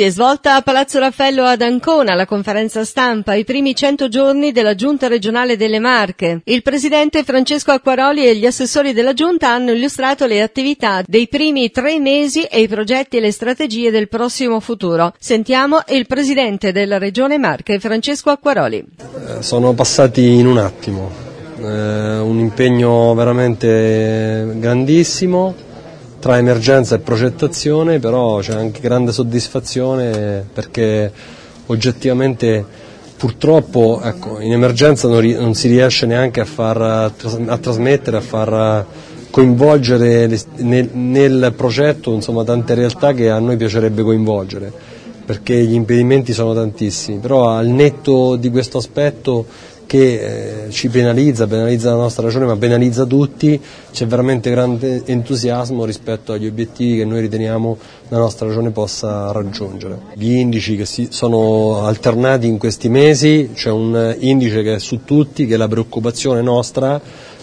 Si è svolta a Palazzo Raffaello ad Ancona la conferenza stampa, i primi 100 giorni della Giunta regionale delle Marche. Il presidente Francesco Acquaroli e gli assessori della Giunta hanno illustrato le attività dei primi tre mesi e i progetti e le strategie del prossimo futuro. Sentiamo il presidente della regione Marche, Francesco Acquaroli. Eh, sono passati in un attimo, eh, un impegno veramente grandissimo tra emergenza e progettazione, però c'è anche grande soddisfazione perché oggettivamente purtroppo ecco, in emergenza non, ri- non, si riesce neanche a, far, a trasmettere, a far coinvolgere le, nel, nel, progetto insomma, tante realtà che a noi piacerebbe coinvolgere perché gli impedimenti sono tantissimi, però al netto di questo aspetto che eh, ci penalizza, penalizza la nostra ragione ma penalizza tutti, c'è veramente grande entusiasmo rispetto agli obiettivi che noi riteniamo la nostra ragione possa raggiungere. Gli indici che si sono alternati in questi mesi, c'è un indice che è su tutti, che è la preoccupazione nostra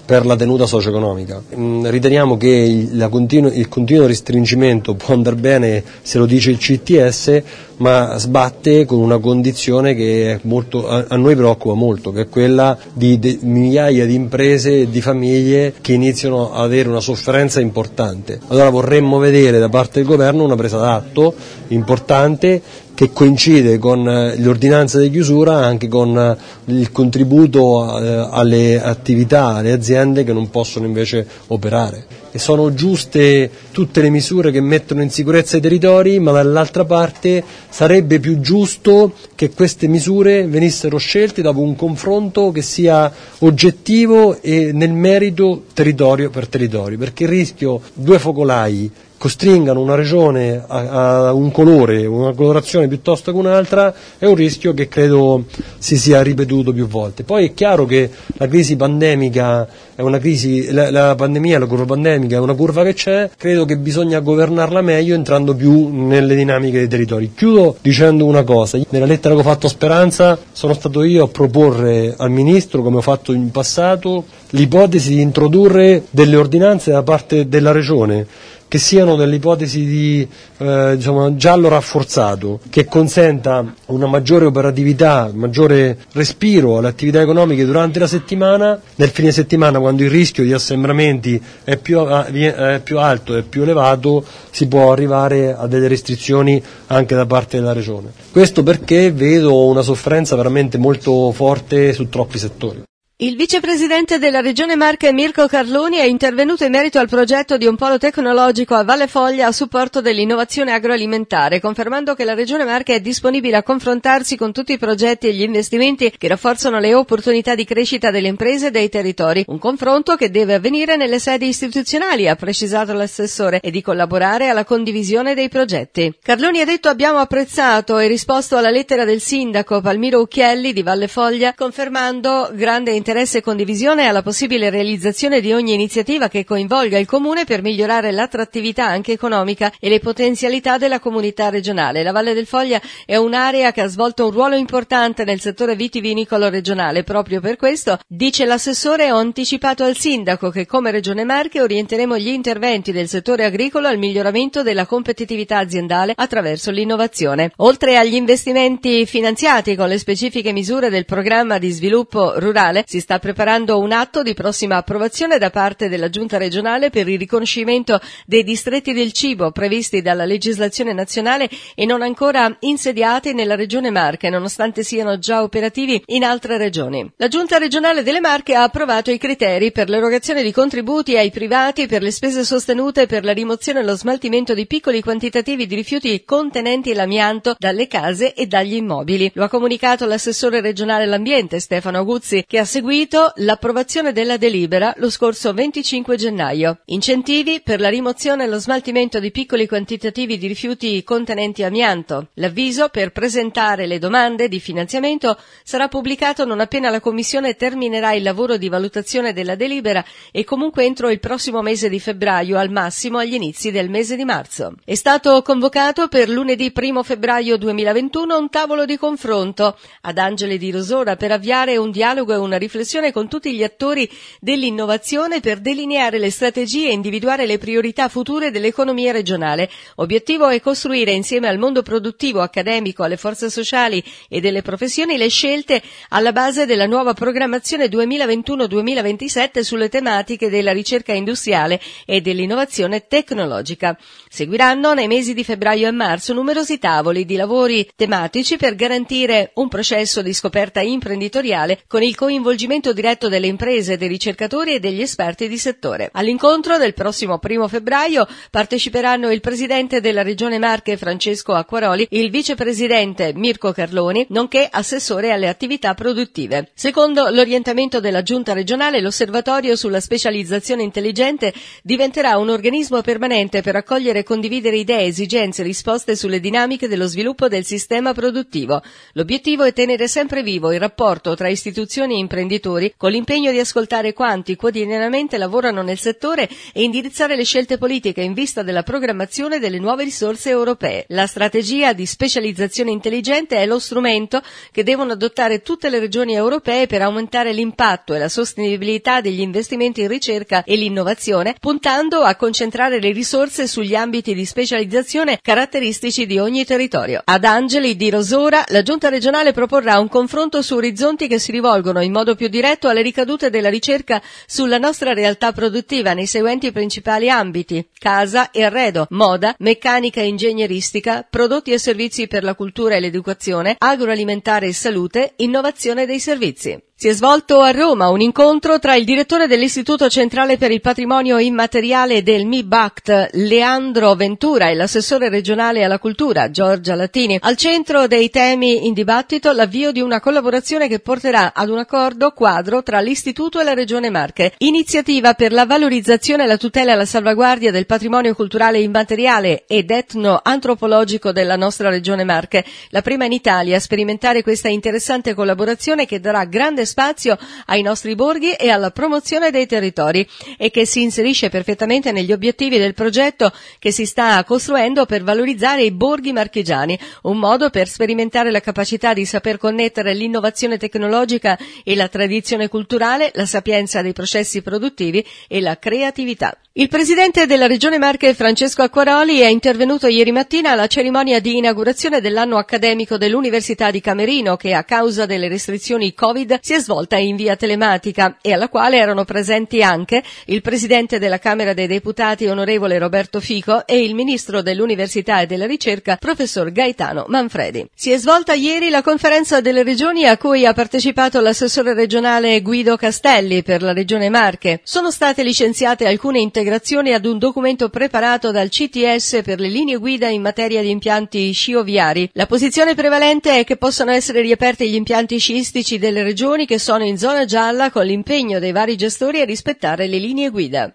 per la tenuta socio-economica. Mm, riteniamo che il continuo, il continuo restringimento può andare bene se lo dice il CTS, ma sbatte con una condizione che molto, a, a, noi preoccupa molto, che è quella di de, migliaia di imprese e di famiglie che iniziano ad avere una sofferenza importante. Allora vorremmo vedere da parte del governo una presa d'atto importante che coincide con eh, l'ordinanza di chiusura anche con eh, il contributo eh, alle attività, alle aziende che non possono invece operare. E sono giuste tutte le misure che mettono in sicurezza i territori, ma dall'altra parte sarebbe più giusto che queste misure venissero scelte dopo un confronto che sia oggettivo e nel merito territorio per territorio, perché il rischio due focolai costringano una regione a, a, un colore, una colorazione piuttosto che un'altra, è un rischio che credo si sia ripetuto più volte. Poi è chiaro che la crisi pandemica è una crisi, la, la pandemia, la curva pandemica è una curva che c'è, credo che bisogna governarla meglio entrando più nelle dinamiche dei territori. Chiudo dicendo una cosa, nella lettera che ho fatto a Speranza sono stato io a proporre al Ministro, come ho fatto in passato, l'ipotesi di introdurre delle ordinanze da parte della Regione che siano delle ipotesi di eh, diciamo, giallo rafforzato, che consenta una maggiore operatività, maggiore respiro alle attività economiche durante la settimana, nel fine settimana quando il rischio di assembramenti è più, è più alto e più elevato si può arrivare a delle restrizioni anche da parte della Regione. Questo perché vedo una sofferenza veramente molto forte su troppi settori. Il vicepresidente della Regione Marche Mirko Carloni è intervenuto in merito al progetto di un polo tecnologico a Valle Foglia a supporto dell'innovazione agroalimentare, confermando che la Regione Marche è disponibile a confrontarsi con tutti i progetti e gli investimenti che rafforzano le opportunità di crescita delle imprese e dei territori. Un confronto che deve avvenire nelle sedi istituzionali, ha precisato l'assessore, e di collaborare alla condivisione dei progetti. Carloni ha detto abbiamo apprezzato e risposto alla lettera del sindaco Palmiro Ucchielli di Valle Foglia, confermando grande interesse interesse e condivisione alla possibile realizzazione di ogni iniziativa che coinvolga il Comune per migliorare l'attrattività anche economica e le potenzialità della comunità regionale. La Valle del Foglia è un'area che ha svolto un ruolo importante nel settore vitivinicolo regionale. Proprio per questo, dice l'assessore, ho anticipato al sindaco che come Regione Marche orienteremo gli interventi del settore agricolo al miglioramento della competitività aziendale attraverso l'innovazione. Oltre agli investimenti finanziati con le specifiche misure del programma di sviluppo rurale, si si sta preparando un atto di prossima approvazione da parte della Giunta regionale per il riconoscimento dei distretti del cibo previsti dalla legislazione nazionale e non ancora insediati nella regione Marche, nonostante siano già operativi in altre regioni. La Giunta regionale delle Marche ha approvato i criteri per l'erogazione di contributi ai privati per le spese sostenute per la rimozione e lo smaltimento di piccoli quantitativi di rifiuti contenenti l'amianto dalle case e dagli immobili. Lo ha comunicato l'assessore regionale all'ambiente Stefano Guzzi, che ha seguito seguito l'approvazione della delibera lo scorso 25 gennaio. Incentivi per la rimozione e lo smaltimento di piccoli quantitativi di rifiuti contenenti amianto. L'avviso per presentare le domande di finanziamento sarà pubblicato non appena la Commissione terminerà il lavoro di valutazione della delibera e comunque entro il prossimo mese di febbraio, al massimo agli inizi del mese di marzo. È stato convocato per lunedì 1 febbraio 2021 un tavolo di confronto ad Angeli di Rosora per avviare un dialogo e una riflessione riflessione con tutti gli attori dell'innovazione per delineare le strategie e individuare le priorità future dell'economia regionale. Obiettivo è costruire insieme al mondo produttivo, accademico, alle forze sociali e delle professioni le scelte alla base della nuova programmazione 2021-2027 sulle tematiche della ricerca industriale e dell'innovazione tecnologica. Seguiranno nei mesi di febbraio e marzo numerosi tavoli di lavori tematici per garantire un processo di scoperta imprenditoriale con il coinvolgimento diretto delle imprese, dei ricercatori e degli esperti di settore. All'incontro del prossimo primo febbraio parteciperanno il presidente della Regione Marche Francesco Acquaroli, il vicepresidente Mirko Carloni, nonché assessore alle attività produttive. Secondo l'orientamento della Giunta regionale, l'osservatorio sulla specializzazione intelligente diventerà un organismo permanente per accogliere e condividere idee, esigenze e risposte sulle dinamiche dello sviluppo del sistema produttivo. L'obiettivo è tenere sempre vivo il rapporto tra istituzioni e imprenditori con l'impegno di ascoltare quanti quotidianamente lavorano nel settore e indirizzare le scelte politiche in vista della programmazione delle nuove risorse europee. La strategia di specializzazione intelligente è lo strumento che devono adottare tutte le regioni europee per aumentare l'impatto e la sostenibilità degli investimenti in ricerca e l'innovazione, puntando a concentrare le risorse sugli ambiti di specializzazione caratteristici di ogni territorio. Ad Angeli di Rosora, la Giunta regionale proporrà un confronto su orizzonti che si rivolgono in modo più diretto alle ricadute della ricerca sulla nostra realtà produttiva nei seguenti principali ambiti: casa e arredo, moda, meccanica e ingegneristica, prodotti e servizi per la cultura e l'educazione, agroalimentare e salute, innovazione dei servizi. Si è svolto a Roma un incontro tra il direttore dell'Istituto Centrale per il Patrimonio Immateriale del MIBACT, Leandro Ventura, e l'assessore regionale alla cultura, Giorgia Latini. Al centro dei temi in dibattito l'avvio di una collaborazione che porterà ad un accordo quadro tra l'Istituto e la Regione Marche. Iniziativa per la valorizzazione, la tutela e la salvaguardia del patrimonio culturale immateriale ed etno-antropologico della nostra Regione Marche. La prima in Italia a sperimentare questa interessante collaborazione che darà grande spazio ai nostri borghi e alla promozione dei territori e che si inserisce perfettamente negli obiettivi del progetto che si sta costruendo per valorizzare i borghi marchigiani, un modo per sperimentare la capacità di saper connettere l'innovazione tecnologica e la tradizione culturale, la sapienza dei processi produttivi e la creatività. Il presidente della Regione Marche, Francesco Acquaroli, è intervenuto ieri mattina alla cerimonia di inaugurazione dell'anno accademico dell'Università di Camerino, che a causa delle restrizioni Covid si è svolta in via telematica e alla quale erano presenti anche il presidente della Camera dei Deputati, onorevole Roberto Fico, e il ministro dell'Università e della Ricerca, professor Gaetano Manfredi. Si è svolta ieri la conferenza delle regioni a cui ha partecipato l'assessore regionale Guido Castelli per la Regione Marche. Sono state licenziate alcune integrazioni ad un documento preparato dal CTS per le linee guida in materia di impianti scioviari. La posizione prevalente è che possano essere riaperti gli impianti sciistici delle regioni che sono in zona gialla con l'impegno dei vari gestori a rispettare le linee guida.